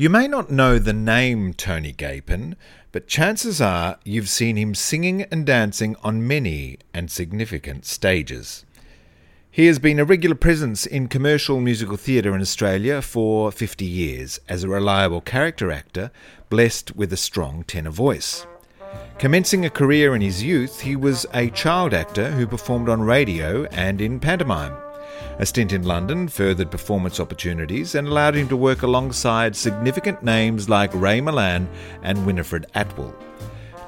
You may not know the name Tony Gapin, but chances are you've seen him singing and dancing on many and significant stages. He has been a regular presence in commercial musical theatre in Australia for 50 years as a reliable character actor blessed with a strong tenor voice. Commencing a career in his youth, he was a child actor who performed on radio and in pantomime. A stint in London furthered performance opportunities and allowed him to work alongside significant names like Ray Milland and Winifred Atwell.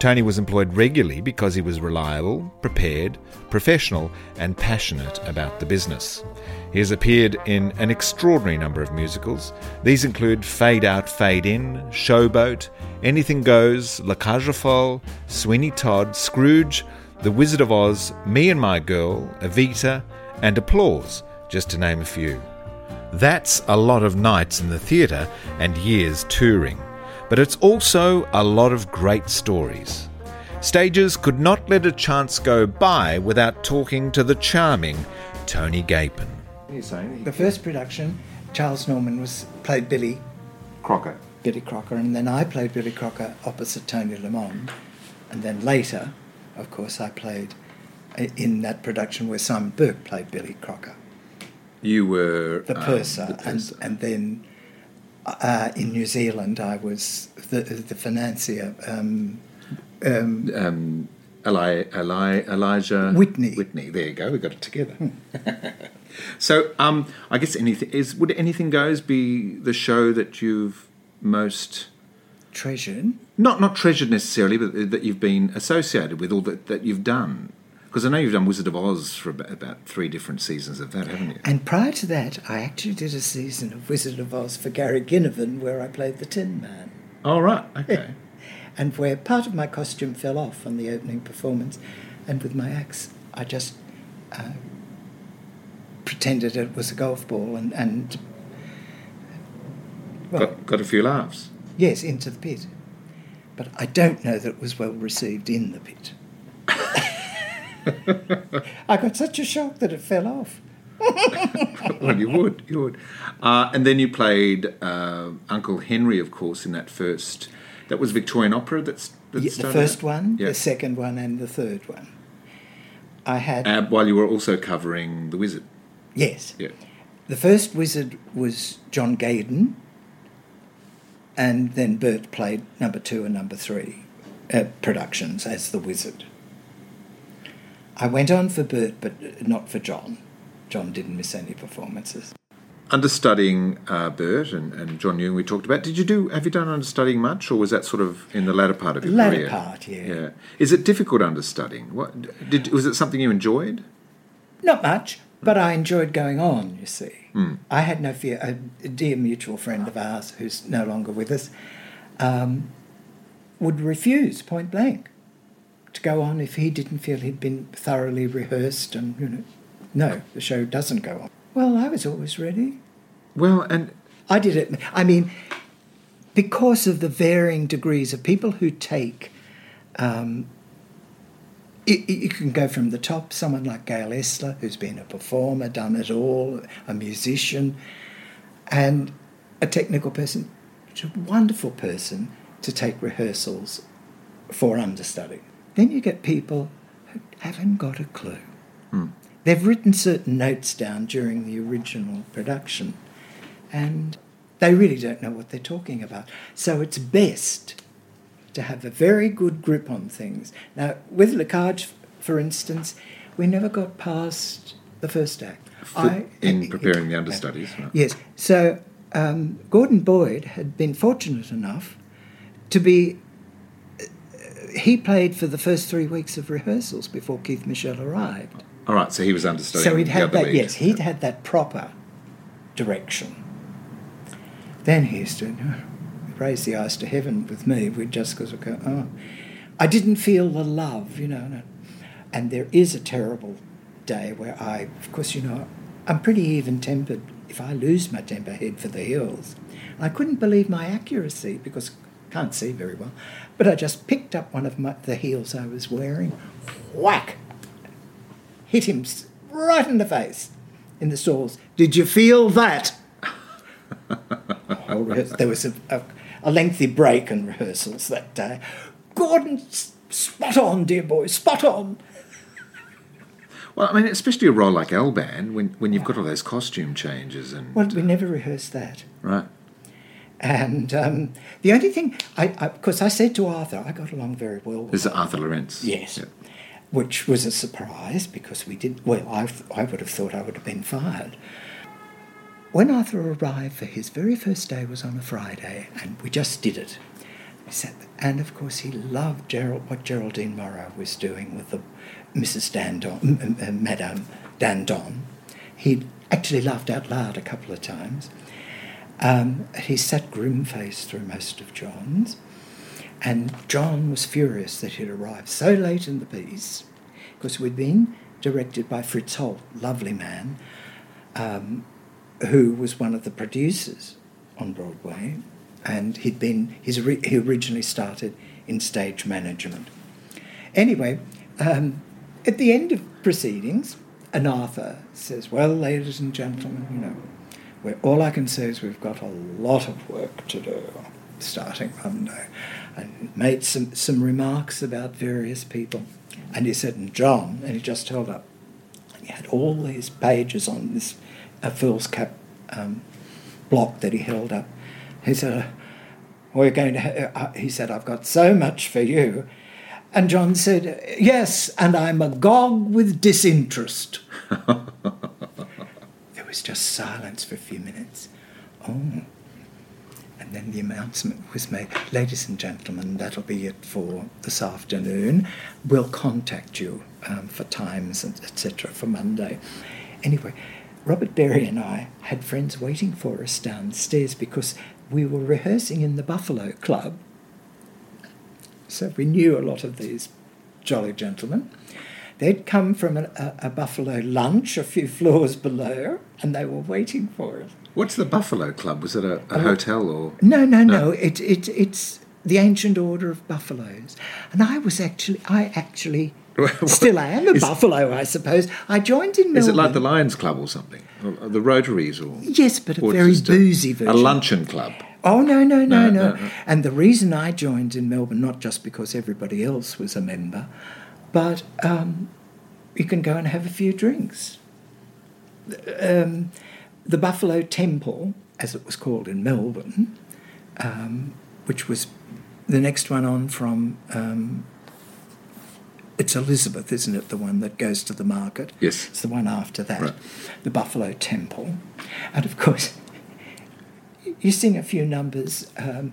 Tony was employed regularly because he was reliable, prepared, professional, and passionate about the business. He has appeared in an extraordinary number of musicals. These include Fade Out, Fade In, Showboat, Anything Goes, La Cage aux Folles, Sweeney Todd, Scrooge, The Wizard of Oz, Me and My Girl, Evita, and Applause, just to name a few. That's a lot of nights in the theatre and years touring, but it's also a lot of great stories. Stages could not let a chance go by without talking to the charming Tony Gapin. The first production, Charles Norman was played Billy Crocker. Billy Crocker, and then I played Billy Crocker opposite Toni Lamond, and then later, of course, I played in that production where Simon Burke played Billy Crocker. You were the purser, um, the purser. And, and, then uh, in New Zealand, I was the, the financier. Um, um, um, Eli, Eli, Elisha Whitney. Whitney. There you go. We got it together. Hmm. so, um, I guess anything is would anything goes be the show that you've most treasured? Not not treasured necessarily, but that you've been associated with, or that, that you've done. Because I know you've done Wizard of Oz for about, about, three different seasons of that, haven't you? And prior to that, I actually did a season of Wizard of Oz for Gary Ginnivan where I played the Tin Man. Oh, right, okay. and where part of my costume fell off on the opening performance, and with my axe, I just uh, pretended it was a golf ball and. and well, got, got a few laughs. Yes, into the pit. But I don't know that it was well received in the pit. I got such a shock that it fell off. well, you would, you would. Uh, and then you played uh, Uncle Henry, of course, in that first. That was Victorian opera. That's that yeah, the first one, yeah. the second one, and the third one. I had uh, while you were also covering the Wizard. Yes. Yeah. The first Wizard was John Gayden, and then Bert played number two and number three uh, productions as the Wizard. I went on for Bert, but not for John. John didn't miss any performances. Understudying uh, Bert and, and John Young, we talked about. Did you do? Have you done understudying much, or was that sort of in the latter part of your latter career? Latter part, yeah. Yeah. Is it difficult understudying? What did? Was it something you enjoyed? Not much, but I enjoyed going on. You see, mm. I had no fear. A, a, dear mutual friend of ours, who's no longer with us, um, would refuse point blank to go on if he didn't feel he'd been thoroughly rehearsed and you know no the show doesn't go on. Well i was always ready. Well and i did it i mean because of the varying degrees of people who take um, it, you can go from the top someone like gail esler who's been a performer done it all a musician and a technical person a wonderful person to take rehearsals for understudy then you get people who haven't got a clue. Hmm. They've written certain notes down during the original production and they really don't know what they're talking about. So it's best to have a very good grip on things. Now, with Le Cage, for instance, we never got past the first act. I, in preparing the understudies. Right? Yes. So um, Gordon Boyd had been fortunate enough to be he played for the first three weeks of rehearsals before Keith Michell arrived. All right, so he was understudying. So he'd had that. Lead. Yes, he'd had that proper direction. Then he used to raise the eyes to heaven with me. We'd just because go, oh, I didn't feel the love, you know. And there is a terrible day where I, of course, you know, I'm pretty even tempered. If I lose my temper, head for the hills. And I couldn't believe my accuracy because I can't see very well. But I just picked up one of my, the heels I was wearing, whack, hit him right in the face in the soles. Did you feel that? There was a, a, a lengthy break in rehearsals that day. Gordon, spot on, dear boy, spot on. Well, I mean, especially a role like Albin, when when you've got all those costume changes and Well, we never rehearsed that. right. And um, the only thing, I, I, because I said to Arthur, I got along very well with There's Arthur Laurents. Yes. Yeah. Which was a surprise because we did, well, I, I would have thought I would have been fired. When Arthur arrived for his very first day was on a Friday and we just did it. We sat there, and of course he loved Gerald, what Geraldine Morrow was doing with the Mrs. Dindon, Madame Dindon. He actually laughed out loud a couple of times. Um, he sat grim faced through most of John's. And John was furious that he'd arrived so late in the piece because we'd been directed by Fritz Holt, lovely man, um, who was one of the producers on Broadway, and he'd been ori- he originally started in stage management. Anyway, um, at the end of proceedings, an Arthur says, "Well, ladies and gentlemen, you know, we all I can say is we've got a lot of work to do starting Monday." And made some, some remarks about various people. And he said, and John, and he just held up, he had all these pages on this uh, foolscap um, block that he held up. He said, we're going to, ha- uh, he said, I've got so much for you. And John said, yes, and I'm agog with disinterest. was just silence for a few minutes. Oh. And then the announcement was made, ladies and gentlemen, that'll be it for this afternoon. We'll contact you um, for times, etc., for Monday. Anyway, Robert Berry and I had friends waiting for us downstairs because we were rehearsing in the Buffalo Club. So we knew a lot of these jolly gentlemen. They'd come from a, a, a Buffalo lunch a few floors below, and they were waiting for us. What's the Buffalo Club? Was it a, a um, hotel or? No, no, no. It, it, it's the ancient order of buffaloes, and I was actually, I actually still I am a Is- buffalo, I suppose. I joined in Melbourne. Is it like the Lions Club or something? Or the Rotaries or? Yes, but a very boozy A version. luncheon club. Oh no, no, no, No, no, no, no. And the reason I joined in Melbourne, not just because everybody else was a member, but um, you can go and have a few drinks. Um, the Buffalo Temple, as it was called in Melbourne, um, which was the next one on from. Um, it's Elizabeth, isn't it? The one that goes to the market. Yes. It's the one after that, Right. the Buffalo Temple, and of course, you sing a few numbers, um,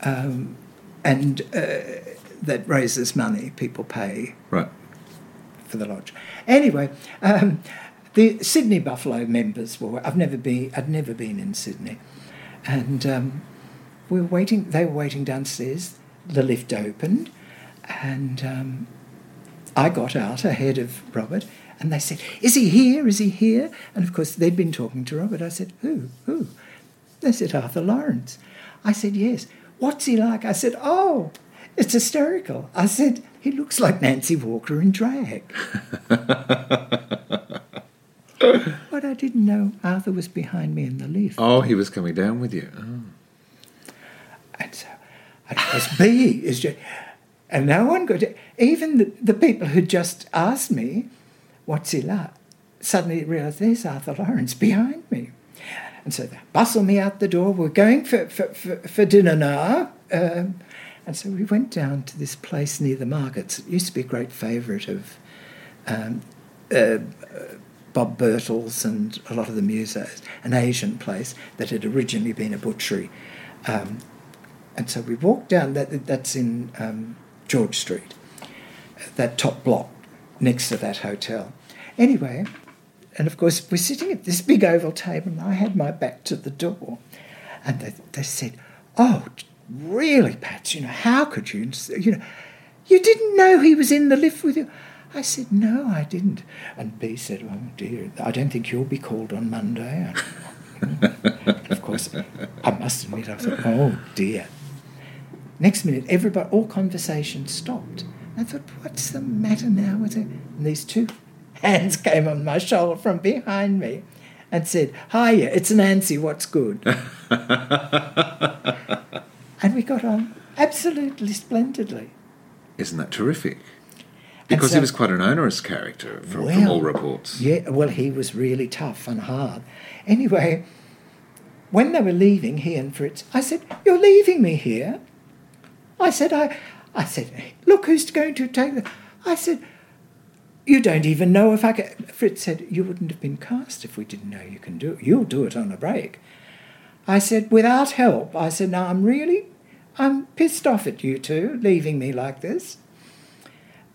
um, and uh, that raises money. People pay Right. for the lodge. Anyway, um, the Sydney Buffalo members were. I've never been. I'd never been in Sydney, and um, we were waiting. They were waiting downstairs. The lift opened, and um, I got out ahead of Robert, and they said, "Is he here? Is he here?" And of course, they'd been talking to Robert. I said, "Who? Who?" They said, "Arthur Laurents." I said, "Yes." What's he like? I said, "Oh, it's hysterical." I said, "He looks like Nancy Walker in drag." but I didn't know Arthur was behind me in the lift. Oh, he was coming down with you. Oh. And so I was B is just, and no one could, even the, the people who just asked me, what's he like, suddenly realised there's Arthur Laurents behind me. And so they bustle me out the door, we're going for, for, for, for dinner now. Um, and so we went down to this place near the markets. It used to be a great favourite of um, uh, Bob Birtles and a lot of the musos, an Asian place that had originally been a butchery. Um, and so we walked down, that, that's in um, George Street, that top block next to that hotel. Anyway, and of course, we're sitting at this big oval table, and I had my back to the door. And they, they said, Oh, really, Pat, you know, how could you? You know, you didn't know he was in the lift with you. I said, No, I didn't. And B said, Oh, dear, I don't think you'll be called on Monday. of course, I must admit, I thought, Oh, dear. Next minute, everybody, all conversation stopped. I thought, what's the matter now with it? And these two hands came on my shoulder from behind me and said, Hiya, it's Nancy, what's good? and we got on absolutely splendidly. Isn't that terrific? Because so- he was quite an onerous character from, from all reports. Yeah, well, he was really tough and hard. Anyway, when they were leaving, he and Fritz, I said, You're leaving me here? I said, I, I said, Look who's going to take the. I said, You don't even know if I can. Fritz said, You wouldn't have been cast if we didn't know you can do it. You'll do it on a break. I said, Without help. I said, Now I'm really, I'm pissed off at you two leaving me like this.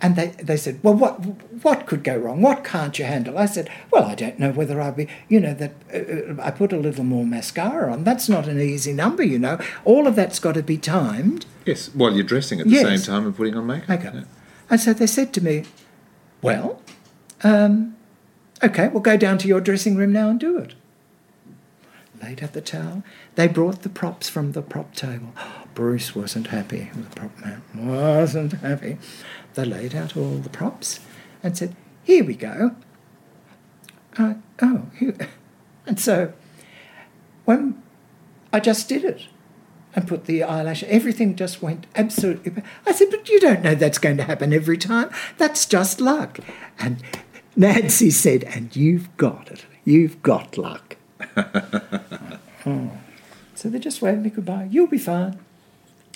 And they, they said, Well, what, what could go wrong? What can't you handle? I said, Well, I don't know whether I'll be, you know, that uh, I put a little more mascara on. That's not an easy number, you know. All of that's got to be timed. Yes, while you're dressing at the Yes. same time and putting on makeup. Makeup. Yeah. And so they said to me, Well, um, okay, we'll go down to your dressing room now and do it. Laid out the towel. They brought the props from the prop table. Bruce wasn't happy. The prop man wasn't happy. They laid out all the props and said, Here we go. Uh, oh, here. And so when I just did it and put the eyelash, everything just went absolutely. I said, But you don't know that's going to happen every time. That's just luck. And Nancy said, And you've got it. You've got luck. Oh. So they just waved me goodbye. You'll be fine.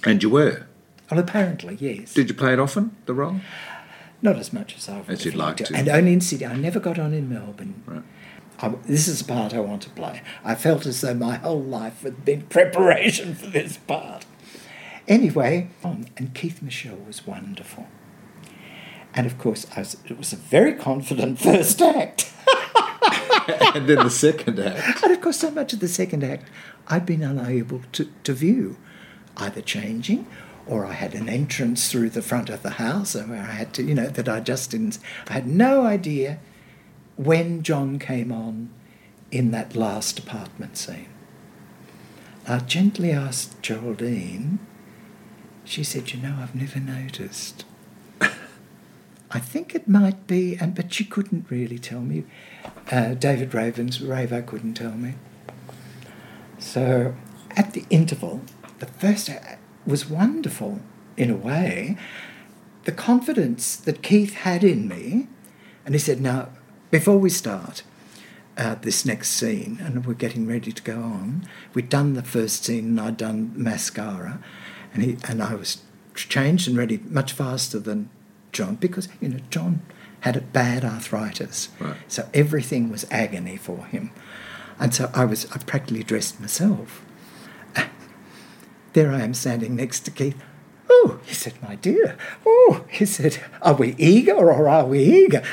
And you were. Well, apparently, yes. Did you play it often, the role? Not as much as I would As you'd like liked to. And only in Sydney. I never got on in Melbourne. Right. I, this is the part I want to play. I felt as though my whole life had been preparation for this part. Anyway, um, and Keith Michell was wonderful. And of course, I was, it was a very confident first act. and then the second act. And of course, so much of the second act I'd been unable to, to view, either changing or I had an entrance through the front of the house where I had to, you know, that I just didn't. I had no idea when John came on in that last apartment scene. I gently asked Geraldine, she said, You know, I've never noticed. I think it might be, and but she couldn't really tell me. Uh, David Raven's Ravo couldn't tell me. So at the interval, the first was wonderful in a way. The confidence that Keith had in me, and he said, Now, before we start uh, this next scene, and we're getting ready to go on, we'd done the first scene and I'd done mascara, and, he, and I was changed and ready much faster than John because, you know, John had a bad arthritis. Right. So everything was agony for him. And so I was, I practically dressed myself. There I am standing next to Keith. Oh, he said, my dear. Oh, he said, are we eager or are we eager?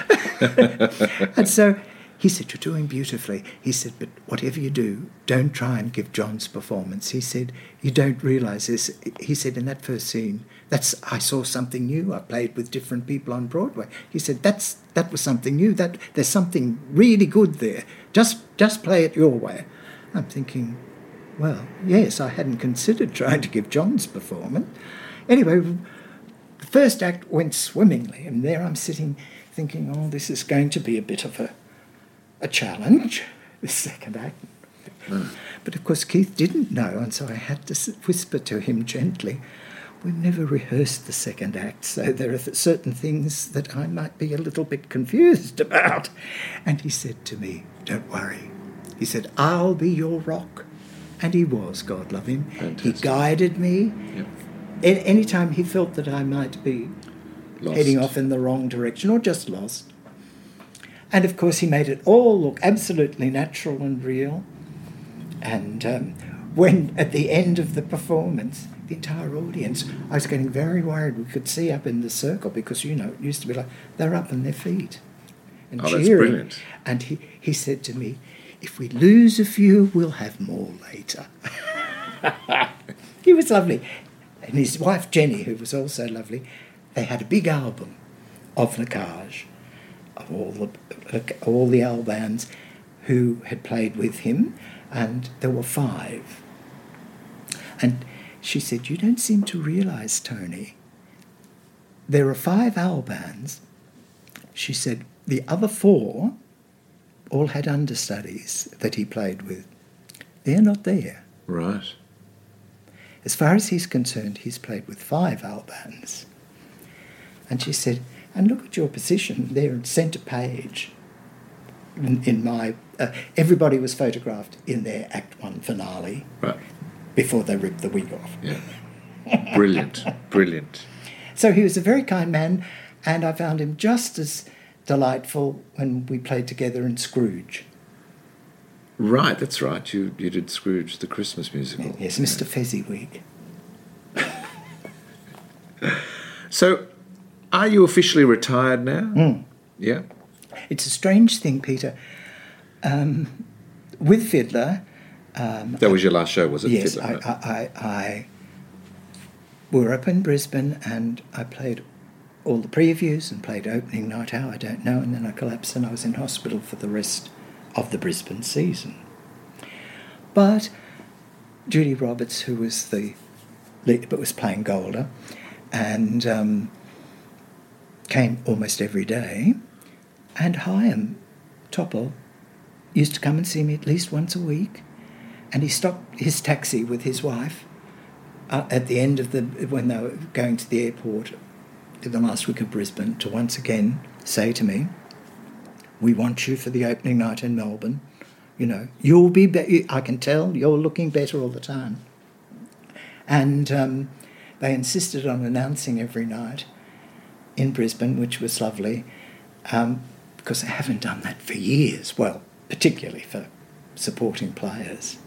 and so he said, You're doing beautifully. He said, But whatever you do, don't try and give John's performance. He said, You don't realise this. He said, In that first scene, that's I saw something new. I played with different people on Broadway. He said, That's that was something new. That there's something really good there. Just just play it your way. I'm thinking, well, yes, I hadn't considered trying to give John's performance. Anyway, the first act went swimmingly, and there I'm sitting thinking, oh, this is going to be a bit of a, a challenge, the second act. Hmm. But of course, Keith didn't know, and so I had to whisper to him gently, We've never rehearsed the second act, so there are certain things that I might be a little bit confused about. And he said to me, Don't worry. He said, I'll be your rock. And he was, God love him. He guided me. Yep. A- anytime he felt that I might be Lost. heading off in the wrong direction or just lost. And of course, he made it all look absolutely natural and real. And um, when at the end of the performance, the entire audience, I was getting very worried. We could see up in the circle because, you know, it used to be like they're up on their feet and Oh, that's cheering. brilliant. And he, he said to me, if we lose a few, we'll have more later. he was lovely. And his wife Jenny, who was also lovely, they had a big album of Nakaj, of all the all the Albins who had played with him, and there were five. And she said, "You don't seem to realise, Tony. There are five Albins. She said, "The other four all had understudies that he played with. They're not there. Right. As far as he's concerned, he's played with five Albins. And she said, and look at your position there in centre page. In, in my, uh, everybody was photographed in their Act One finale Right. Before they ripped the wig off. Yeah. Brilliant. Brilliant. So he was a very kind man, and I found him just as delightful when we played together in Scrooge. Right, that's right. You you did Scrooge, the Christmas musical. Yes, Mr. Fezziwig. So, are you officially retired now? Hmm. Yeah. It's a strange thing, Peter. Um, with Fiddler, um, That was your last show, was it? yes, I? I, I, I were up in Brisbane and I played all the previews and played opening night. How I don't know, and then I collapsed and I was in hospital for the rest of the Brisbane season. But Judy Roberts, who was the lead, but was playing Golda, and um, came almost every day, and Chaim Topol used to come and see me at least once a week, and he stopped his taxi with his wife uh, at the end of the when they were going to the airport in the last week of Brisbane to once again say to me, "We want you for the opening night in Melbourne. You know, you'll be. be- I can tell you're looking better all the time." And um, they insisted on announcing every night in Brisbane, which was lovely, um, because they haven't done that for years. Well, particularly for supporting players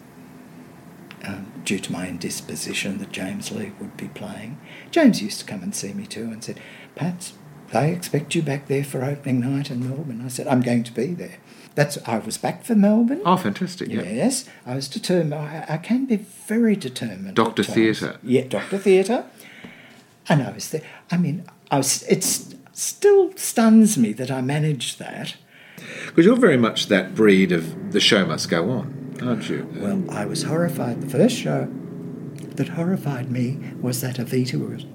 um, due to my indisposition that James Lee would be playing. James used to come and see me too and said, Pat, they expect you back there for opening night in Melbourne. I said, I'm going to be there. That's I was back for Melbourne. oh, fantastic. Yeah. Yes, I was determined. I, I can be very determined. Doctor. Theatre. Yeah, Doctor Theatre. And I was there. I mean, I was. It still stuns me that I managed that. Because you're very much that breed of the show must go on, aren't you? Well, I was horrified. The first show that horrified me was that Evita was,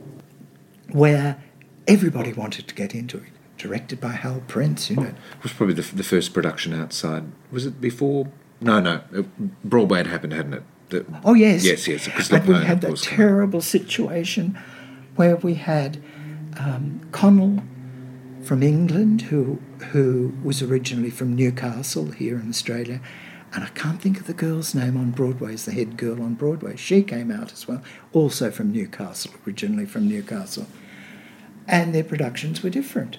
where everybody wanted to get into it. Directed by Hal Prince, you know. It was probably the, the first production outside. Was it before? No, no. uh, Broadway had happened, hadn't it? The- Oh yes, Yes, yes. Because And we had that terrible situation where we had um, Connell from England, who who was originally from Newcastle here in Australia, and I can't think of the girl's name on Broadway as the head girl on Broadway. She came out as well, also from Newcastle, originally from Newcastle, and their productions were different.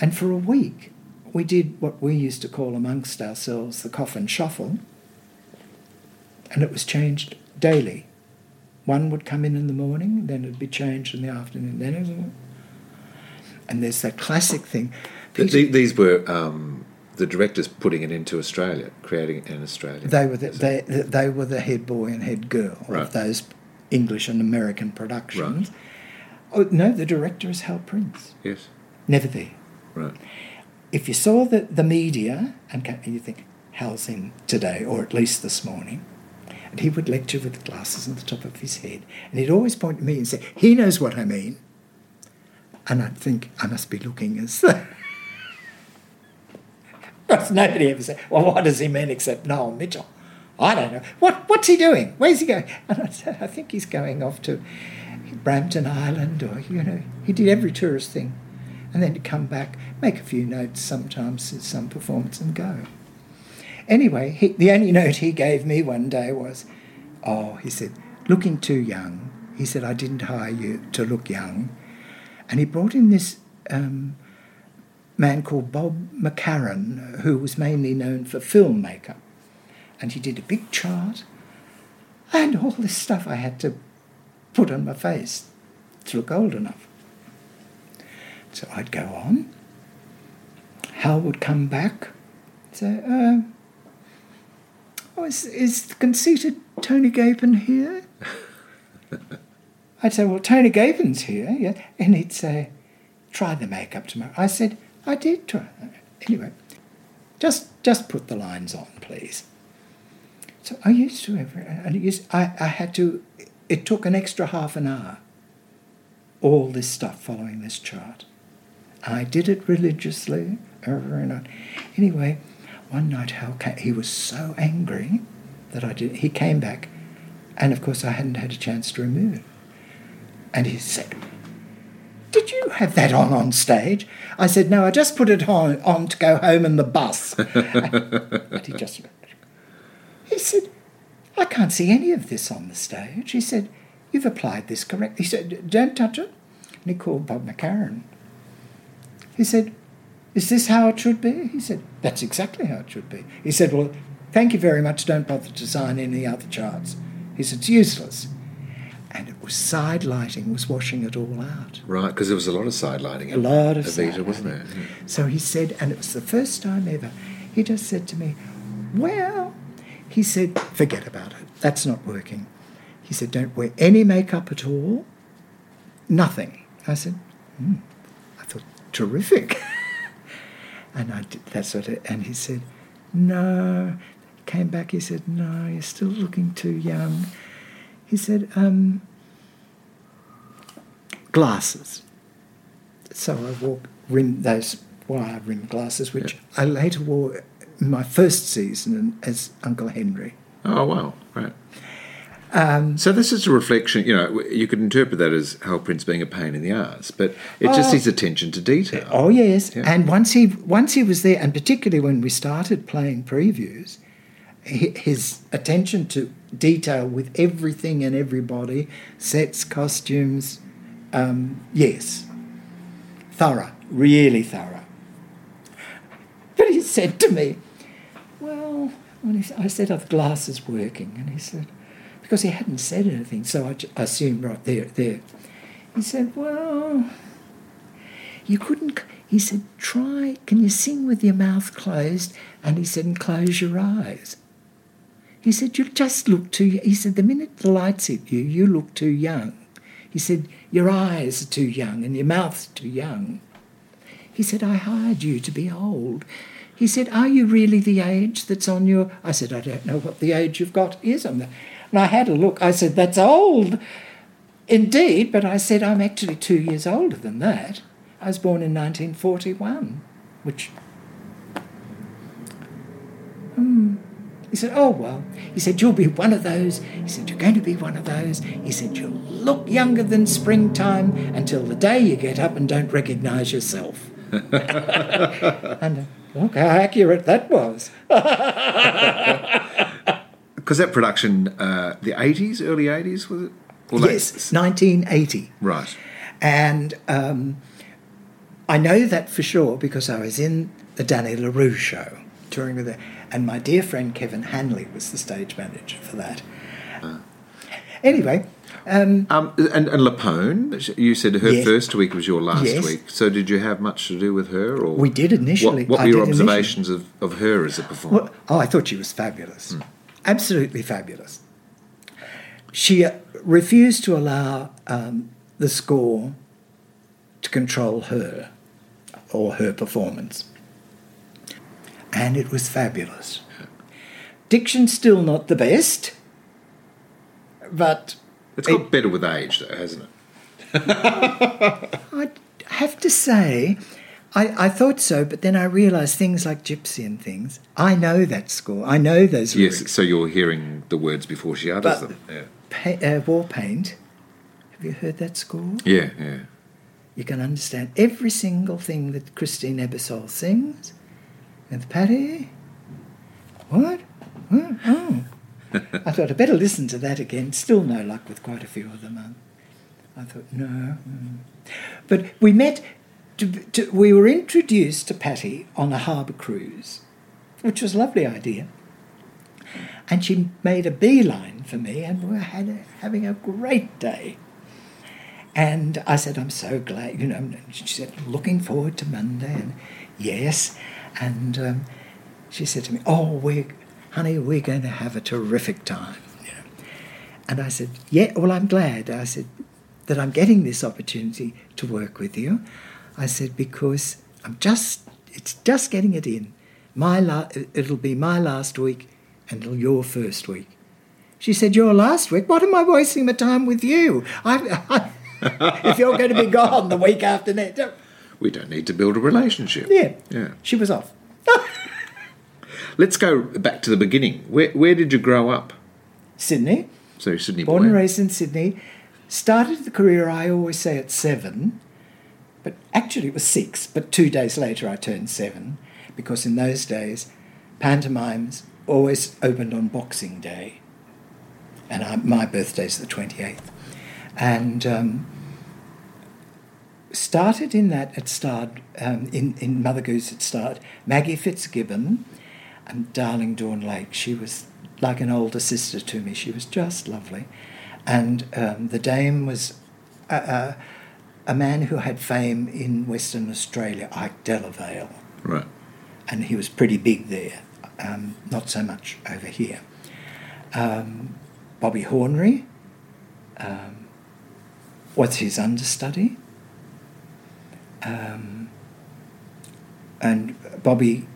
And for a week, we did what we used to call amongst ourselves the coffin shuffle and it was changed daily. One would come in in the morning, then it'd be changed in the afternoon, then it. And there's that classic thing. These were um, the directors putting it into Australia, creating it in Australia. they were the, they, they were the head boy and head girl Right. of those English and American productions. Oh, no, the director is Hal Prince. yes, Never there. right. If you saw the, the media and you think, Hal's in today, or at least this morning, and he would lecture with glasses on the top of his head, and he'd always point to me and say, he knows what I mean. And I'd think, I must be looking as though. Nobody ever said, well, what does he mean except Noel Mitchell? I don't know. What, what's he doing? Where's he going? And I said, I think he's going off to Brampton Island or, you know, he did every tourist thing. And then to come back, make a few notes sometimes at some performance and go. Anyway, he, the only note he gave me one day was, oh, he said, looking too young. He said, I didn't hire you to look young. And he brought in this um, man called Bob McCarran, who was mainly known for film makeup. And he did a big chart and all this stuff I had to put on my face to look old enough. So I'd go on. Hal would come back, say, uh, oh, is, is the conceited Tony Gapin here? I'd say, well, Tony Gapin's here, yeah. And he'd say, try the makeup tomorrow. I said, I did try. Anyway, just just put the lines on, please. So I used to every, and it used, I, I had to, it took an extra half an hour, all this stuff following this chart. I did it religiously, over and on. Anyway, one night, Hal ca he was so angry that I did. He came back, and of course, I hadn't had a chance to remove it. And he said, "Did you have that on on stage?" I said, "No, I just put it on, on to go home in the bus." and he just looked. He said, "I can't see any of this on the stage." He said, "You've applied this correctly." He said, "Don't touch it." And he called Bob McCarran. He said, Is this how it should be? He said, That's exactly how it should be. He said, Well, thank you very much. Don't bother to sign any other charts. He said, It's useless. And it was side lighting was washing it all out. Right, because there was a lot of side lighting. A lot of Evita, side wasn't there? lighting. So he said, and it was the first time ever, he just said to me, Well, he said, forget about it. That's not working. He said, Don't wear any makeup at all. Nothing. I said, hmm. I thought, terrific. and I did, that's what it, and he said, No. Came back, he said, No, you're still looking too young. He said, um, Glasses. So I wore rim, those wire rim glasses, which I later wore in my first season as Uncle Henry. Oh, wow. Right. Um, So this is a reflection, you know, you could interpret that as Hal Prince being a pain in the ass, but it's just Oh. his attention to detail. Oh yes, Yeah. and once he once he was there, and particularly when we started playing previews, his attention to detail with everything and everybody, sets, costumes, um, yes, thorough, really thorough. But he said to me, "Well," when he, I said, "Are the glasses working?" And he said, because he hadn't said anything, so I, j- I assumed right there, there. He said, "Well." You couldn't. He said, "Try. Can you sing with your mouth closed?" And he said, "And close your eyes." He said, "You just look too." He said, "The minute the lights hit you, you look too young." He said, "Your eyes are too young and your mouth's too young." He said, "I hired you to be old." He said, "Are you really the age that's on your?" I said, "I don't know what the age you've got is on that." And I had a look. I said, "That's old." Indeed, but I said I'm actually two years older than that. I was born in 1941, which. Hmm. He said, Oh, well. He said, You'll be one of those. He said, You're going to be one of those. He said, You'll look younger than springtime until the day you get up and don't recognise yourself. and uh, look how accurate that was. Because that production, uh, the 80s, early 80s, was it? Or late- Yes, 1980. Right. And um, I know that for sure because I was in the Danny La Rue show touring with her, and my dear friend Kevin Hanley was the stage manager for that. Anyway, um, Um, and, and LuPone, you said her Yes. first week was your last Yes. week. So did you have much to do with her? or We did initially. What, what were your initially. observations of, of her as a performer? well, oh, I thought she was fabulous, absolutely fabulous. She uh, refused to allow um, the score to control her or her performance. And it was fabulous. Diction's still not the best, but It's got better with age, though, hasn't it? I have to say, I, I thought so, but then I realised things like Gypsy and things. I know that score. I know those lyrics. Yes, so you're hearing the words before she utters But- them. Yeah, Pa- uh, War Paint. Have you heard that score? yeah. yeah. You can understand every single thing that Christine Ebersole sings. And Patti, what? Oh. I thought I'd better listen to that again. Still no luck with quite a few of them. Um, I thought, no. mm. But we met, to, to, we were introduced to Patti on a harbour cruise, which was a lovely idea. And she made a beeline for me, and we were a, having a great day. And I said, I'm so glad, you know. She said, looking forward to Monday. And yes. And um, she said to me, Oh, we're, honey, we're going to have a terrific time. Know. And I said, Yeah, well, I'm glad. I said, that I'm getting this opportunity to work with you. I said, because I'm just, it's just getting it in. My la- it'll be my last week and your first week. She said, Your last week? What am I wasting my time with you? I, I, if you're going to be gone the week after next. We don't need to build a relationship. Yeah. Yeah. She was off. Let's go back to the beginning. Where, where did you grow up? Sydney, So Sydney born boy. and raised in Sydney. Started the career, I always say, at seven, but actually it was six, but two days later I turned seven because in those days, pantomimes always opened on Boxing Day. And I, my birthday's the 28th. And um, started in that, it starred, um, in, in Mother Goose, it starred Maggie Fitzgibbon and Darling Dawn Lake. She was like an older sister to me. She was just lovely. And um, the dame was a, a, a man who had fame in Western Australia, Ike Delavale Right. and he was pretty big there, um, not so much over here. Um, Bobby Hornery um, was his understudy. Um, and Bobby,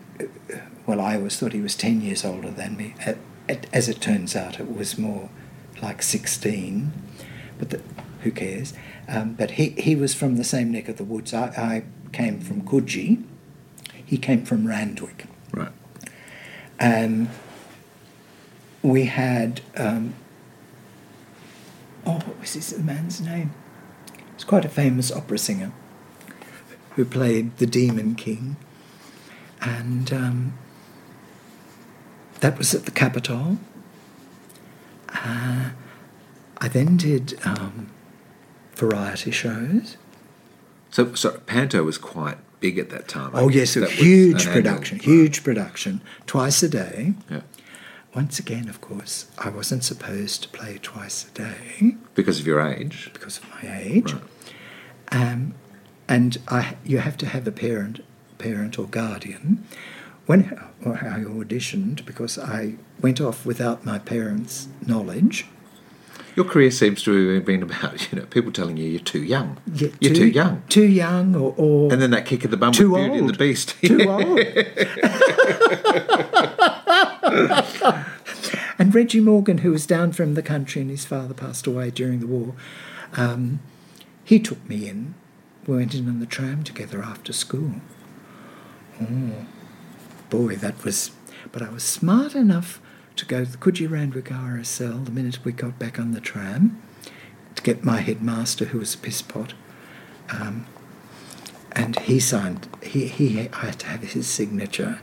well, I always thought he was 10 years older than me. As it turns out, it was more like 16, but the, who cares? Um, but he, he was from the same neck of the woods. I, I came from Coogee. He came from Randwick. Right. Um, we had, um, oh, what was this man's name? He's quite a famous opera singer who played the Demon King. And um, that was at the Capitol. Uh, I then did um, variety shows. So, so Panto was quite big at that time. Oh, yes, a huge an annual- production, huge production, twice a day. Yeah. Once again, of course, I wasn't supposed to play twice a day Because of your age. because of my age, Right. um, and I, you have to have a parent, parent or guardian. When or I auditioned, because I went off without my parents' knowledge. Your career seems to have been about, you know, people telling you you're too young. Yeah, you're too, young. too young, or, or And then that kick of the bum too with Beauty and the old. Beast. too old. and Reggie Morgan, who was down from the country and his father passed away during the war, um, he took me in. We went in on the tram together after school. Oh, boy, that was. But I was smart enough to go to the Coogee Randwick RSL the minute we got back on the tram to get my headmaster, who was a piss pot, um, and he signed. He, he I had to have his signature.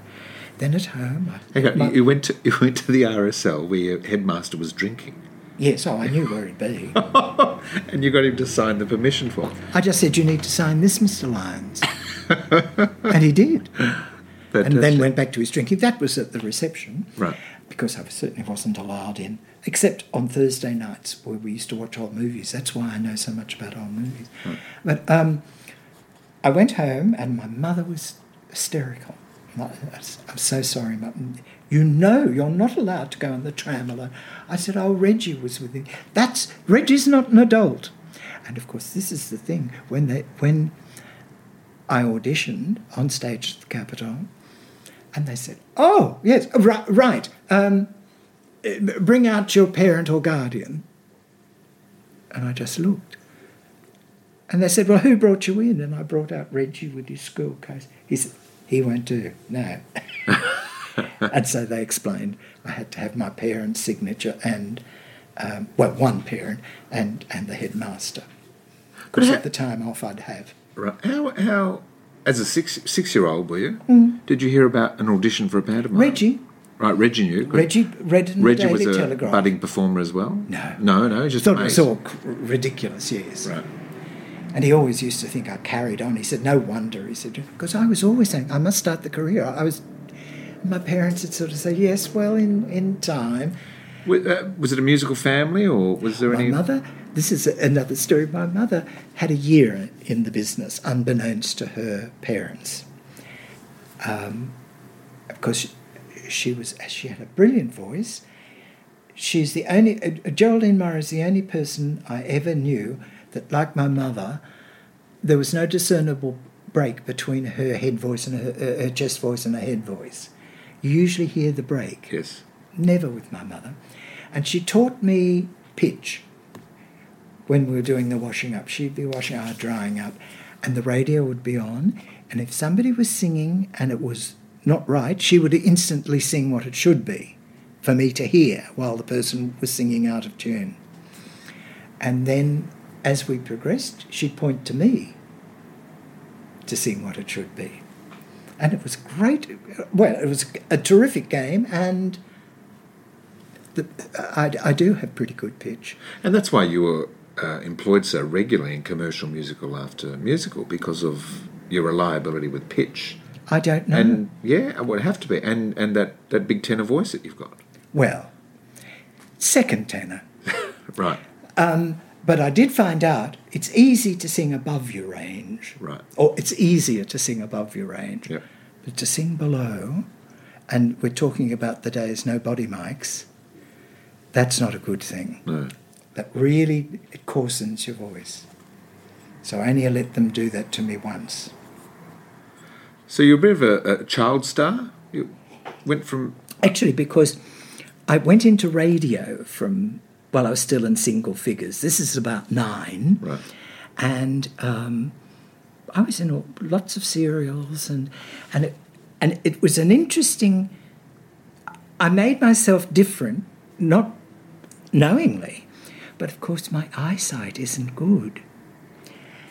Then at home, I, Hang on, my- you- you went to you went to the RSL where your headmaster was drinking, yes, oh, I knew where he'd be. and you got him to sign the permission form. I just said, "You need to sign this, Mister Lyons," and he did. But and then went back to his drinking. That was at the reception, right, because I certainly wasn't allowed in, except on Thursday nights where we used to watch old movies. That's why I know so much about old movies. But um, I went home, and my mother was hysterical. I'm so sorry, Mum. You know you're not allowed to go on the tram alone. I said, Oh, Reggie was with me. That's Reggie's not an adult. And of course, this is the thing. When they when I auditioned on stage at the Capitol, and they said, "Oh, yes, right, right. Um, eh, bring out your parent or guardian." And I just looked, and they said, "Well, who brought you in?" And I brought out Reggie with his school case. He said, "He won't do. No." and so they explained I had to have my parent's signature and, um, well, one parent and and the headmaster. Ha- at the time off, I'd have. right. How how as a six six year old were you? Mm. Did you hear about an audition for a pantomime? Reggie, Right, Reggie knew. Reggie read in Reggie the was a Telegraph. budding performer as well. No. no, no. Just thought it was all ridiculous, yes. right. And he always used to think I carried on. He said, no wonder. He said, because I was always saying, I must start the career. I was, my parents would sort of say, yes, well, in, in time. uh, was it a musical family or was there My any? mother, this is another story. My mother had a year in the business, unbeknownst to her parents. Um, of course, she was she had a brilliant voice. She's the only uh, Geraldine Morrow is the only person I ever knew that, like my mother, there was no discernible break between her head voice and her, her chest voice and her head voice. You usually hear the break Yes. never with my mother. And she taught me pitch when we were doing the washing up. She'd be washing up, drying up, and the radio would be on. And if somebody was singing and it was not right, she would instantly sing what it should be for me to hear while the person was singing out of tune. And then as we progressed, she'd point to me to sing what it should be. And it was great. Well, it was a terrific game, and the, I, I do have pretty good pitch. And that's why you were uh, employed so regularly in commercial musical after musical because of your reliability with pitch. I don't know. And yeah, it would have to be. And and that, that big tenor voice that you've got. Well, second tenor. right. Um, but I did find out it's easy to sing above your range. Right. Or it's easier to sing above your range. Yep. But to sing below, and we're talking about the days no body mics, that's not a good thing. No. That really it coarsens your voice. So I only let them do that to me once. So you're a bit of a, a child star. You went from Actually, because I went into radio from well, I was still in single figures. This is about nine, right. and um, I was in all, lots of serials, and and it, and it was an interesting. I made myself different, not knowingly, but of course my eyesight isn't good.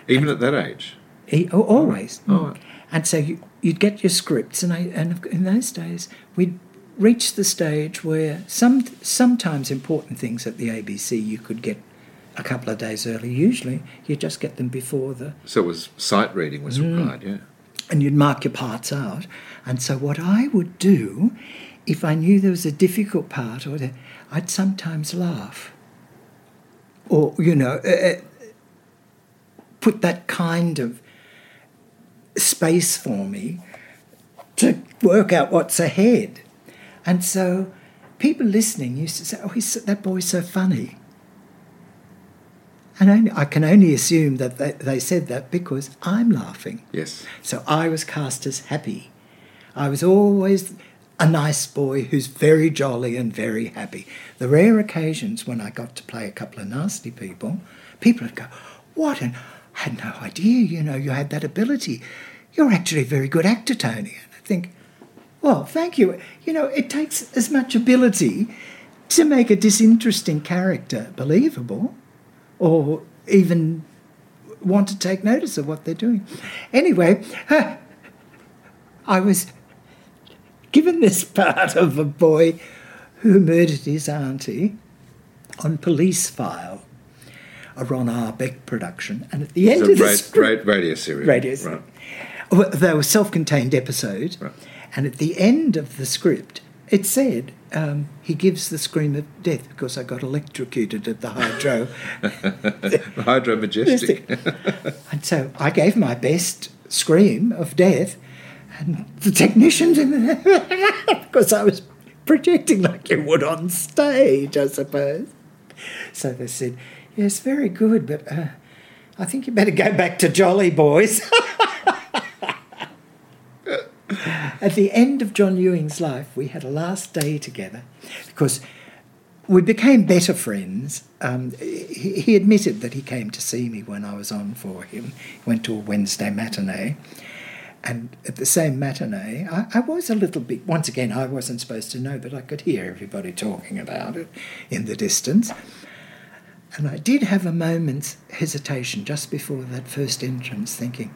Even at that age. E- oh, always. Oh. And so you, you'd get your scripts, and I and in those days we'd reach the stage where some sometimes important things at the ABC you could get a couple of days early. Usually you just get them before the So it was sight reading was required, yeah. and you'd mark your parts out. And so what I would do, if I knew there was a difficult part, or the, I'd sometimes laugh, or you know, uh, put that kind of space for me to work out what's ahead. And so people listening used to say, "Oh, he's, that boy's so funny." And only, I can only assume that they, they said that because I'm laughing. Yes. So I was cast as happy. I was always a nice boy who's very jolly and very happy. The rare occasions when I got to play a couple of nasty people, people would go, What? And I had no idea, you know, you had that ability. You're actually a very good actor, Tony. And I think, Well, thank you. You know, it takes as much ability to make a disinteresting character believable or even want to take notice of what they're doing. Anyway, I was given this part of a boy who murdered his auntie on Police File, a Ron R. Beck production, and at the end It's of the ra- script, ra- radio series. radio Right. Well, they were self-contained episodes, Right. And at the end of the script, it said um, he gives the scream of death because I got electrocuted at the hydro. Hydro Majestic. and so I gave my best scream of death, and the technicians because I was projecting like you would on stage, I suppose. So they said, "Yes, very good, but uh, I think you better go back to Jolly Boys." At the end of John Ewing's life, we had a last day together because we became better friends. Um, he, he admitted that he came to see me when I was on for him. He went to a Wednesday matinee. And at the same matinee, I, I was a little bit, once again, I wasn't supposed to know, but I could hear everybody talking about it in the distance. And I did have a moment's hesitation just before that first entrance, thinking,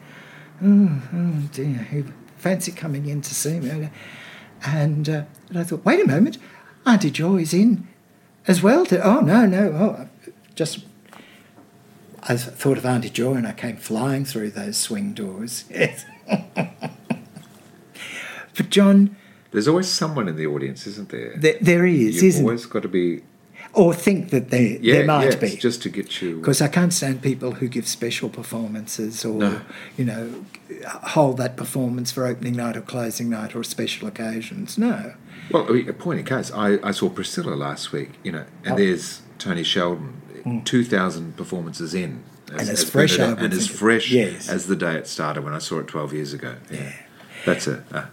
oh, oh dear, fancy coming in to see me. And, uh, and I thought, wait a moment, Auntie Joy's in as well. To, oh, no, no, oh, just. I thought of Auntie Joy and I came flying through those swing doors. Yes. but John, There's always someone in the audience, isn't there? there, there is, You've always got to be. Or think that there, Yeah, there might yes, be. just to get you. Because I can't stand people who give special performances or, No. you know, hold that performance for opening night or closing night or special occasions. No. Well, I mean, a point in case, I, I saw Priscilla last week, you know, and Oh. there's Tony Sheldon, 2,000 performances in. Mm. And as fresh, I and as fresh Yes. as the day it started when I saw it 12 years ago. Yeah. That's a uh,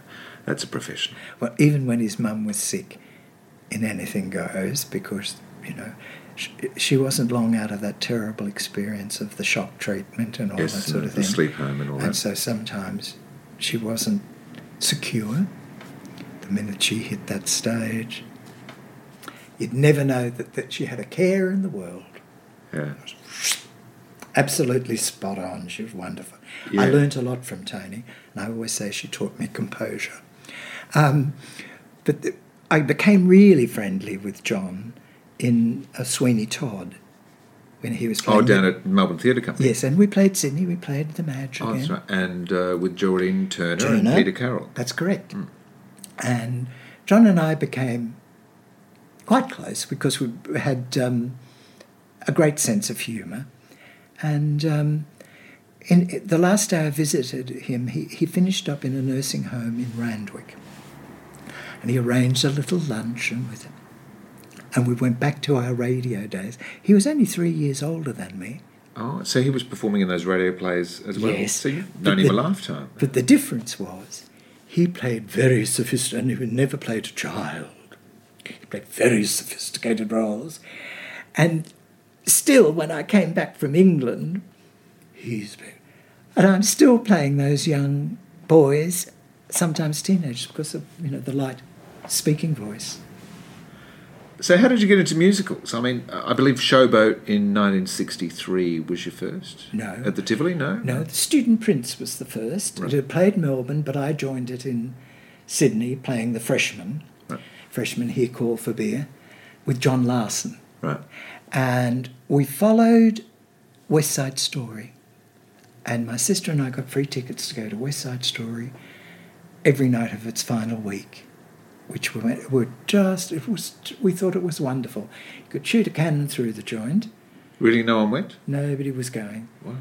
that's a professional. Well, even when his mum was sick, in anything goes because, you know, she, she wasn't long out of that terrible experience of the shock treatment and all yes, that sort of the thing. sleep home and all And that. so sometimes she wasn't secure. the minute she hit that stage, you'd never know that, that she had a care in the world. Yeah. Absolutely spot on. She was wonderful. Yeah. I learnt a lot from Tony, and I always say she taught me composure. Um, but the, I became really friendly with John in uh, Sweeney Todd when he was playing. Oh, down at Melbourne Theatre Company. Yes, and we played Sydney. We played the Madge Oh, again. that's right. And uh, with Geraldine Turner, Turner. and Peter Carroll. That's correct. Mm. And John and I became quite close because we had um, a great sense of humour. And um, in the last day I visited him, he, he finished up in a nursing home in Randwick. And he arranged a little luncheon with. And we went back to our radio days. He was only three years older than me. Oh, so he was performing in those radio plays as well. Yes. So you've known him a lifetime. But the difference was he played very sophisticated, and he never played a child. He played very sophisticated roles. And still, when I came back from England, he's been. And I'm still playing those young boys, sometimes teenagers, because of you know the light speaking voice. So how did you get into musicals? I mean, uh, I believe Showboat in 1963 was your first. No. At the Tivoli, no. No, the Student Prince was the first. Right. It had played Melbourne, but I joined it in Sydney, playing the freshman. Right. Freshman here called for beer, with John Larson. Right. And we followed West Side Story. And my sister and I got free tickets to go to West Side Story every night of its final week, which we went, were just, it was, we thought it was wonderful. You could shoot a cannon through the joint, Really, no one went. nobody was going. Wow.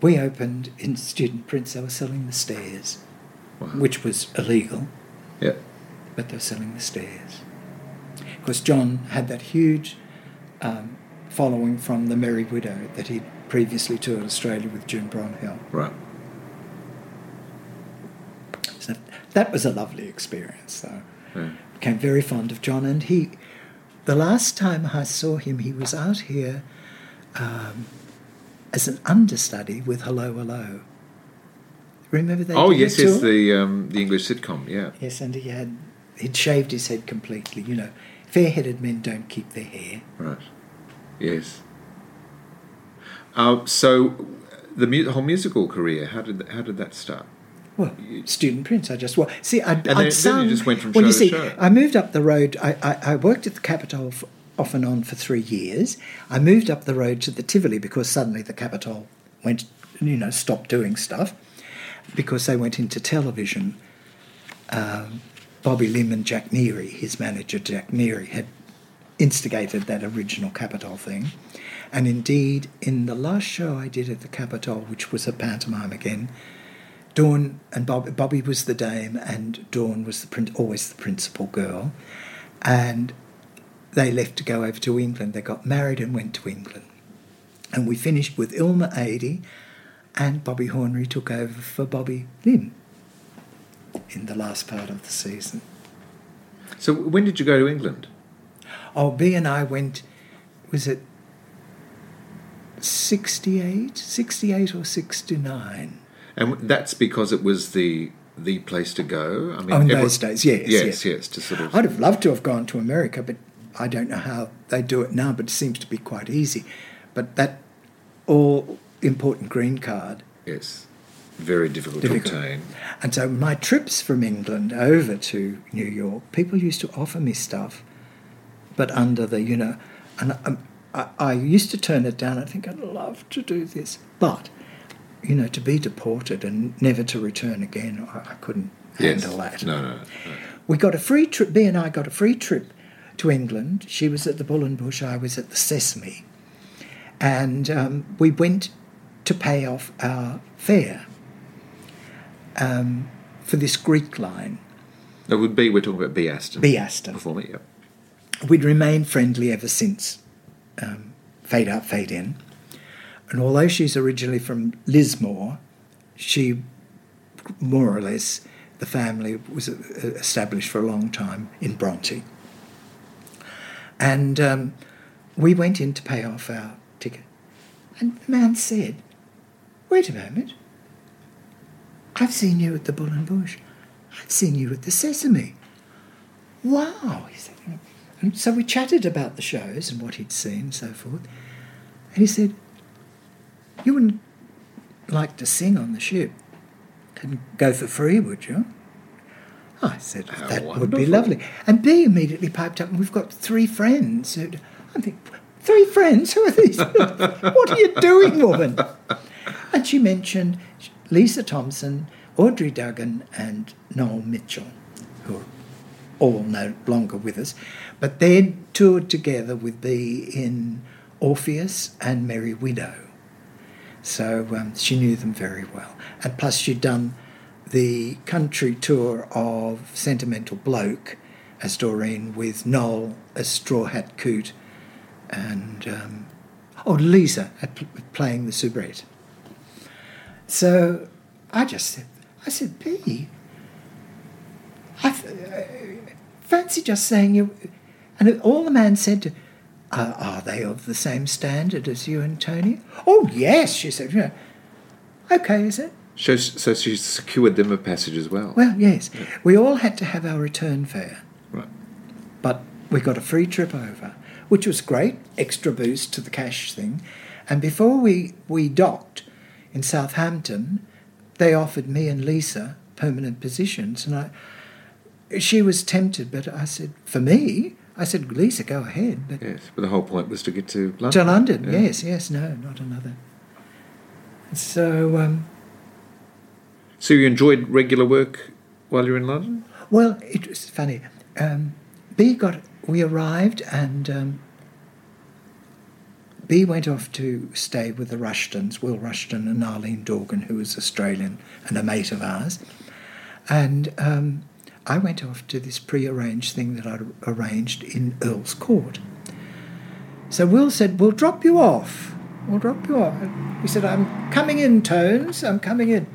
We opened in Student Prince, they were selling the stairs, Wow. which was illegal, Yeah. but they were selling the stairs. Because John had that huge um, following from the Merry Widow that he'd previously toured Australia with Jim Bronhill. Right. So that was a lovely experience, though. Yeah. Became very fond of John, and he, the last time I saw him, he was out here um, as an understudy with Hello Hello. Remember that? Oh yes, yes, the um, the English sitcom. Yeah. Yes, and he had he'd shaved his head completely. You know, fair-headed men don't keep their hair. Right. Yes. Uh, so, the mu- whole musical career, how did how did that start? Well, student prince. I just well, see, I'd, then- I'd then you just went from well, you see, show. I moved up the road. I, I, I worked at the Capitol off and on for three years. I moved up the road to the Tivoli because suddenly the Capitol went, you know, stopped doing stuff because they went into television. Um, Bobby Limb and Jack Neary, his manager Jack Neary, had instigated that original Capitol thing. And indeed, in the last show I did at the Capitol, which was a pantomime again, Dawn and Bob, Bobby was the dame, and Dawn was the prin- always the principal girl. And they left to go over to England. They got married and went to England. And we finished with Ilma Adey, and Bobby Hornery took over for Bobby Limb in the last part of the season. So, when did you go to England? Oh, B and I went, was it 68? 68 or 69? And that's because it was the the place to go. I mean, Oh, in every- those days, yes, yes, yes. yes, to sort of I'd have loved to have gone to America, but I don't know how they do it now, but it seems to be quite easy. But that all important green card. yes, very difficult, Difficult. to obtain. And so my trips from England over to New York, people used to offer me stuff, but under the, you know, and um, I, I used to turn it down. I think I'd love to do this. But, you know, to be deported and never to return again, I, I couldn't Yes. handle that. No, no, no. We got a free trip. B and I got a free trip to England. She was at the Bull and Bush. I was at the Sesame, and um, we went to pay off our fare um, for this Greek line, That would be. We're talking about B. Aston. B Aston. Performer, yeah. We'd remained friendly ever since. Um, fade out, fade in. And although she's originally from Lismore, she more or less the family was uh, established for a long time in Bronte. And um, we went in to pay off our ticket. And the man said, Wait a moment. I've seen you at the Bull and Bush. I've seen you at the Sesame. wow. He said, and so we chatted about the shows and what he'd seen and so forth. And he said, You wouldn't like to sing on the ship and go for free, would you? I said, How That would be lovely. And B immediately piped up, and we've got three friends. who I think, Three friends? Who are these? what are you doing, woman? And she mentioned Lisa Thompson, Audrey Duggan, and Noel Mitchell, who are all no longer with us. But they'd toured together with B in Orpheus and Merry Widow. So um, she knew them very well. And plus, she'd done the country tour of Sentimental Bloke as Doreen with Noel as Straw Hat Coot and, um, oh, Lisa at pl- playing the soubrette. So I just said, I said, B, I f- uh, fancy just saying you. And all the man said to, are, are they of the same standard as you and Tony? Oh, yes, she said. You know, okay, is it? So, so she secured them a passage as well. Well, yes. We all had to have our return fare, right. but we got a free trip over, which was great, extra boost to the cash thing. And before we, we docked in Southampton, they offered me and Lisa permanent positions. And I, she was tempted, but I said, for me, I said, Lisa, go ahead. But Yes, but the whole point was to get to London. To London, Yeah. yes, yes, no, not another. So, um, So you enjoyed regular work while you were in London? well, it was funny. Um, B got, we arrived and um, B went off to stay with the Rushtons, Will Rushton and Arlene Dorgan, who was Australian and a mate of ours. And um, I went off to this pre-arranged thing that I'd arranged in Earl's Court. So Will said, "We'll drop you off. We'll drop you off." He said, "I'm coming in, Tones. I'm coming in."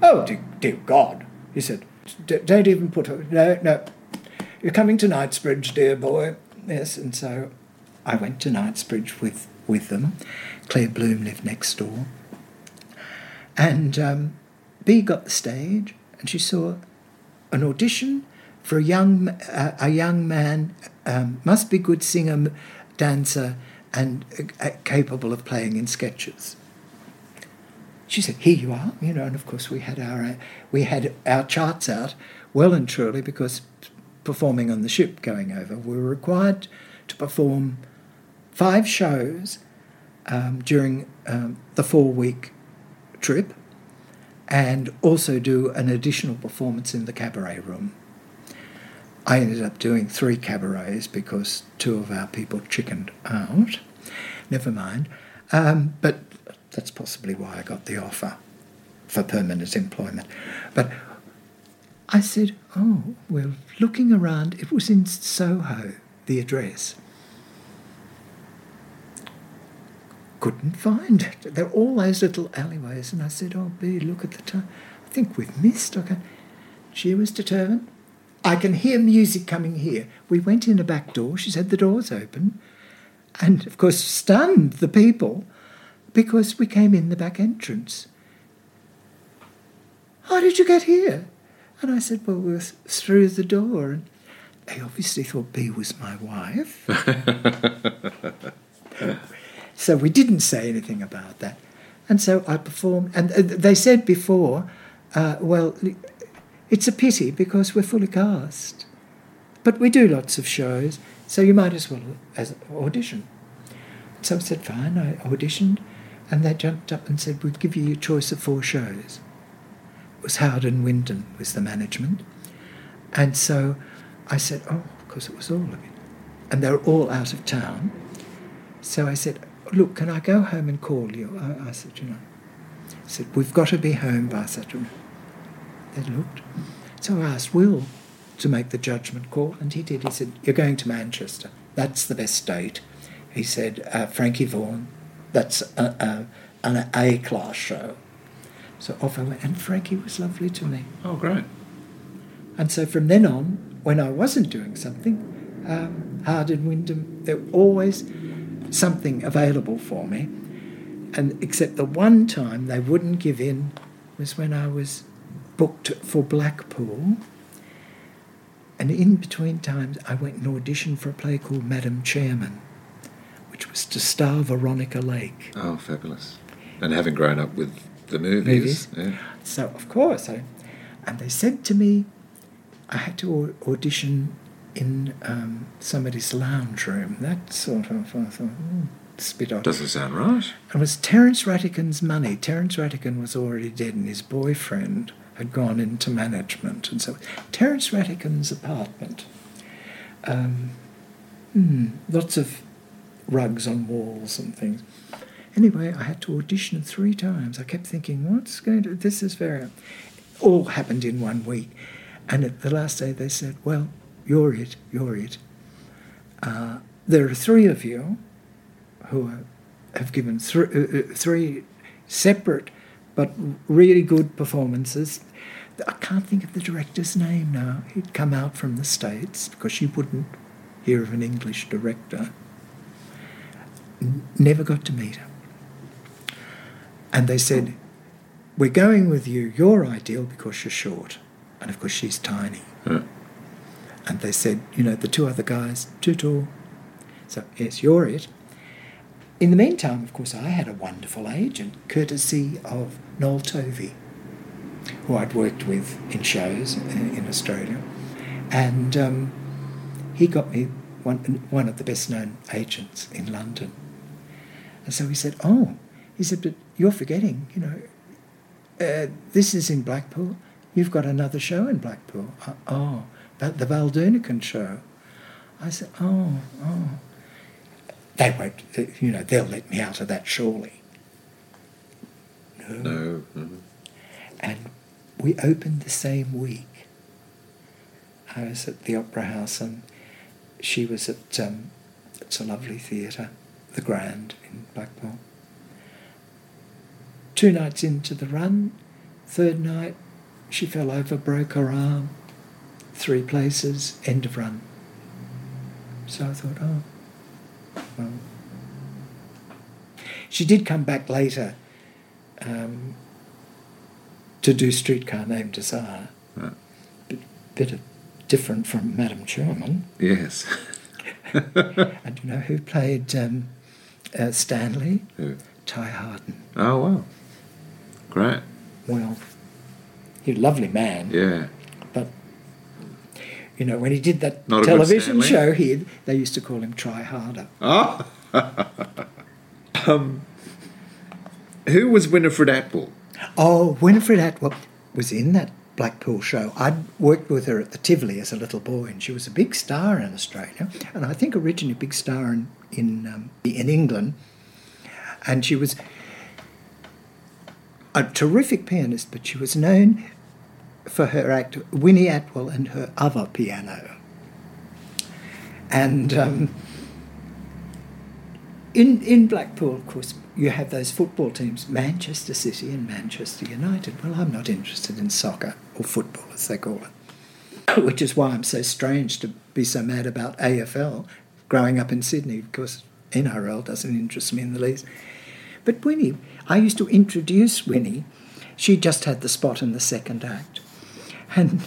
Oh, dear, dear God! He said, "D- "Don't even put her. No, no. You're coming to Knightsbridge, dear boy." Yes, and so I went to Knightsbridge with with them. Claire Bloom lived next door, and um, B got the stage, and she saw an audition for a young uh, a young man um, must be good singer, dancer, and uh, capable of playing in sketches. She said, "Here you are," you know, and of course we had our uh, we had our charts out well and truly because performing on the ship going over, we were required to perform five shows um, during um, the four week trip and also do an additional performance in the cabaret room. I ended up doing three cabarets because two of our people chickened out. Never mind. Um, but that's possibly why I got the offer for permanent employment. But I said, Oh, well, looking around, it was in Soho, the address. Couldn't find it. There are all those little alleyways. And I said, Oh, B, look at the time. I think we've missed. Can... She was determined. I can hear music coming here. We went in a back door. She said the door's open. And of course, stunned the people because we came in the back entrance. How did you get here? And I said, Well, we were through the door. And they obviously thought B was my wife. so we didn't say anything about that. And so I performed. And uh, they said before, uh, Well, it's a pity because we're fully cast. But we do lots of shows, so you might as well as audition. So I said, Fine, I auditioned. And they jumped up and said, We'll give you your choice of four shows it was Howard and Wyndham was the management. And so I said, oh, of course it was all of it. And they were all out of town. So I said, look, can I go home and call you? I, I said, you know. I said, we've got to be home by such a... They looked. So I asked Will to make the judgment call, and he did. He said, you're going to Manchester. That's the best date. He said, uh, Frankie Vaughan, that's a, a, an A-class show. So off I went, and Frankie was lovely to me. Oh, great. And so from then on, when I wasn't doing something, um, Howard and Wyndham, there always something available for me. And except the one time they wouldn't give in was when I was booked for Blackpool. And in between times, I went and auditioned for a play called Madam Chairman, which was to star Veronica Lake. Oh, fabulous. And having grown up with the movies. Yeah. So, of course, I, and they said to me, I had to audition in um, somebody's lounge room. That sort of, I thought, hmm, spit on. Doesn't sound right. It was Terence Rattigan's money. Terence Rattigan was already dead, and his boyfriend had gone into management, and so Terence Rattigan's apartment. Um, hmm, lots of rugs on walls and things. Anyway, I had to audition three times. I kept thinking, what's going to? This is very. All happened in one week, and at the last day they said, "Well, you're it. You're it. Uh, there are three of you who are, have given thr- uh, uh, three separate but really good performances. I can't think of the director's name now. He'd come out from the States because you wouldn't hear of an English director. N- never got to meet her. And they said, We're going with you. You're ideal because you're short. And of course, she's tiny. Yeah. And they said, You know, the two other guys, too tall. So, yes, you're it. In the meantime, of course, I had a wonderful agent, courtesy of Noel Tovey, who I'd worked with in shows in, in Australia. And um, he got me one, one of the best known agents in London. And so he said, Oh, he said, but you're forgetting, you know, uh, this is in Blackpool. You've got another show in Blackpool. Uh, oh, but the Val Doonican show. I said, Oh, oh. They won't, you know, they'll let me out of that surely. No. No. mhm. And we opened the same week. I was at the Opera House and she was at um, it's a lovely theatre, the Grand in Blackpool. Two nights into the run, third night she fell over, broke her arm, three places, end of run. So I thought, oh, well. She did come back later um, to do Streetcar Named Desire. Right. Bit, bit of different from Madam Chairman. Yes. And you know who played um, uh, Stanley? Who? Ty Hardin. oh, wow. Great. Well, he's a lovely man, Yeah. You know when he did that Not television show, he they used to call him Try Harder. Oh. um, who was Winifred Atwell? Oh, Winifred Atwell was in that Blackpool show. I'd worked with her at the Tivoli as a little boy, and she was a big star in Australia, and I think originally a big star in in, um, in England. And she was a terrific pianist, but she was known for her act Winnie Atwell and her other piano. And um, in in Blackpool, of course, you have those football teams, Manchester City and Manchester United. Well, I'm not interested in soccer or football, as they call it, which is why I'm so strange to be so mad about AFL growing up in Sydney, because NRL doesn't interest me in the least. But Winnie, I used to introduce Winnie. She just had the spot in the second act, and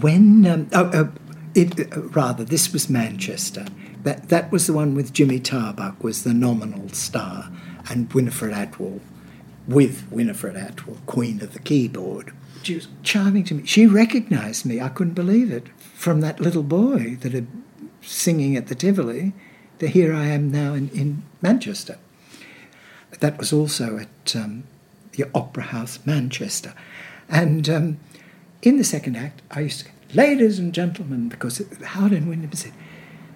when um, oh, oh it, uh, rather this was Manchester. That that was the one with Jimmy Tarbuck was the nominal star, and Winifred Atwell, with Winifred Atwell, Queen of the Keyboard. She was charming to me. She recognised me. I couldn't believe it from that little boy that had singing at the Tivoli. To here I am now in, in Manchester. That was also at um, the Opera House, Manchester, and. Um, in the second act, I used to go, ladies and gentlemen, because Howard and Wyndham said,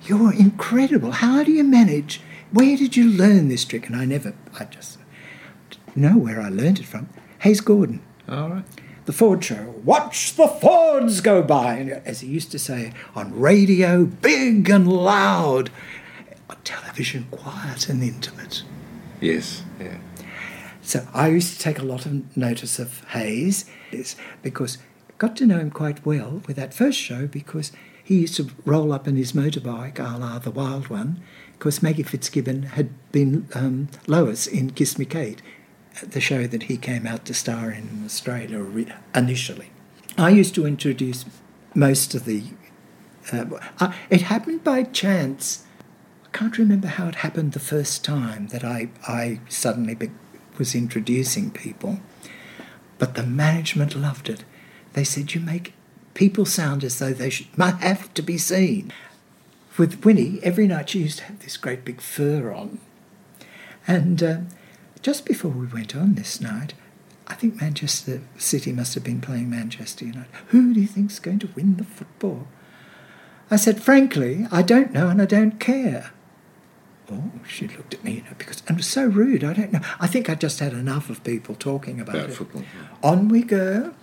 You're incredible. How do you manage? Where did you learn this trick? And I never, I just know where I learned it from. Hayes Gordon, All right. the Ford show. Watch the Fords go by. And as he used to say, on radio, big and loud. On television, quiet and intimate. Yes. Yeah. So I used to take a lot of notice of Hayes because I got to know him quite well with that first show because he used to roll up in his motorbike, a la the Wild One, because Maggie Fitzgibbon had been um, Lois in Kiss Me Kate, the show that he came out to star in Australia initially. I used to introduce most of the. Uh, uh, it happened by chance. I can't remember how it happened the first time that I, I suddenly be, was introducing people, but the management loved it. They said, You make people sound as though they should, might have to be seen. With Winnie, every night she used to have this great big fur on. And uh, just before we went on this night, I think Manchester City must have been playing Manchester United. Who do you think's going to win the football? I said, frankly, I don't know and I don't care. Oh, she looked at me, you know, because it was so rude. I don't know. I think I just had enough of people talking about, About it. football. On we go.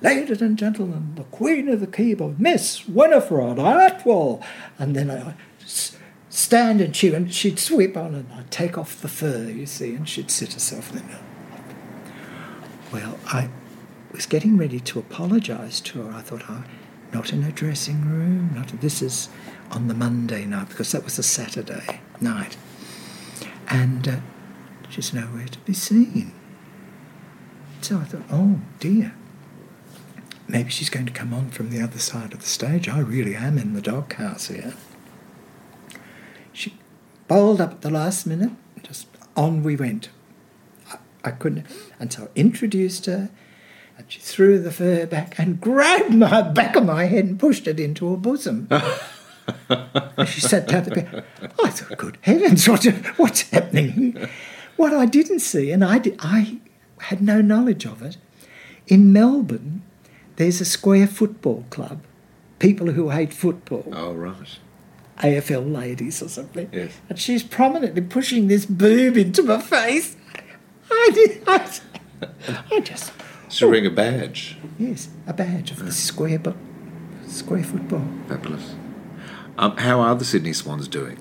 Ladies and gentlemen, the Queen of the Keyboard, Miss Winifred Atwell. And then I stand and she and she'd sweep on and I'd take off the fur, you see, and she'd sit herself in there. Well, I was getting ready to apologise to her. I thought, oh, not in her dressing room, not this is on the Monday night because that was a Saturday night, and uh, she's nowhere to be seen. So I thought, oh dear, maybe she's going to come on from the other side of the stage. I really am in the doghouse here. She bowled up at the last minute. Just on we went. I, I couldn't, and so I introduced her, and she threw the fur back and grabbed my back of my head and pushed it into her bosom. And she sat down to bed. I thought, good heavens, what, what's happening? What I didn't see, and I, did, I had no knowledge of it, in Melbourne, there's a square football club, people who hate football, Oh, right. AFL ladies or something. Yes. And she's prominently pushing this boob into my face. I did. I, I just. She's wearing a badge. Yes, a badge of the square, but square football. Fabulous. Um, how are the Sydney Swans doing?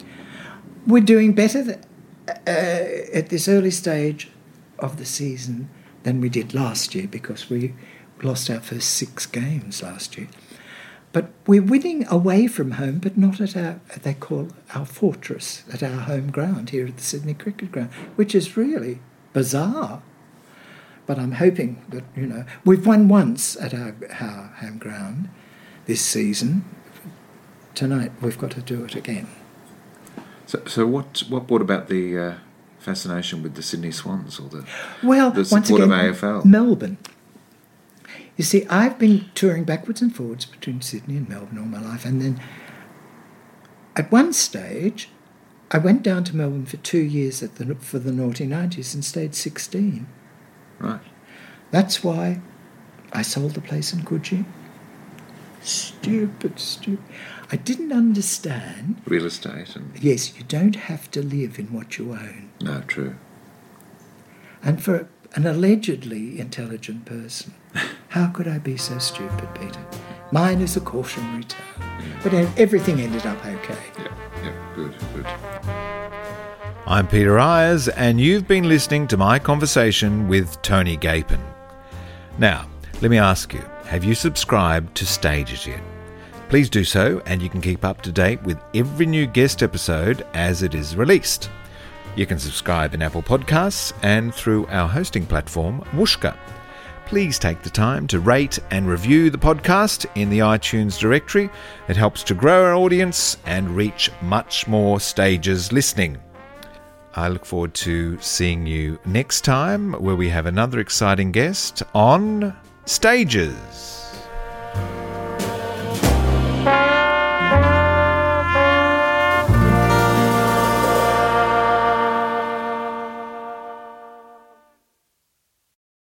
We're doing better th- uh, at this early stage of the season than we did last year because we lost our first six games last year. But we're winning away from home, but not at our, they call our fortress, at our home ground here at the Sydney Cricket Ground, which is really bizarre. But I'm hoping that, you know, we've won once at our, our home ground this season. Tonight we've got to do it again. So, so what what brought about the uh, fascination with the Sydney Swans or the Well, the once again, of AFL? Melbourne. You see, I've been touring backwards and forwards between Sydney and Melbourne all my life, and then at one stage, I went down to Melbourne for two years at the, for the naughty nineties and stayed sixteen. right? That's why I sold the place in Coogee. Stupid, stupid. I didn't understand. Real estate and Yes, you don't have to live in what you own. no, true. And for an allegedly intelligent person, how could I be so stupid, Peter? Mine is a cautionary tale. But e- everything ended up okay. Yeah, yeah, good, good. I'm Peter Eyers, and you've been listening to my conversation with Tony Gapin. Now, let me ask you have you subscribed to Stages yet? Please do so, and you can keep up to date with every new guest episode as it is released. You can subscribe in Apple Podcasts and through our hosting platform, Whooshkaa. Please take the time to rate and review the podcast in the iTunes directory. It helps to grow our audience and reach much more stages listening. I look forward to seeing you next time where we have another exciting guest on Stages.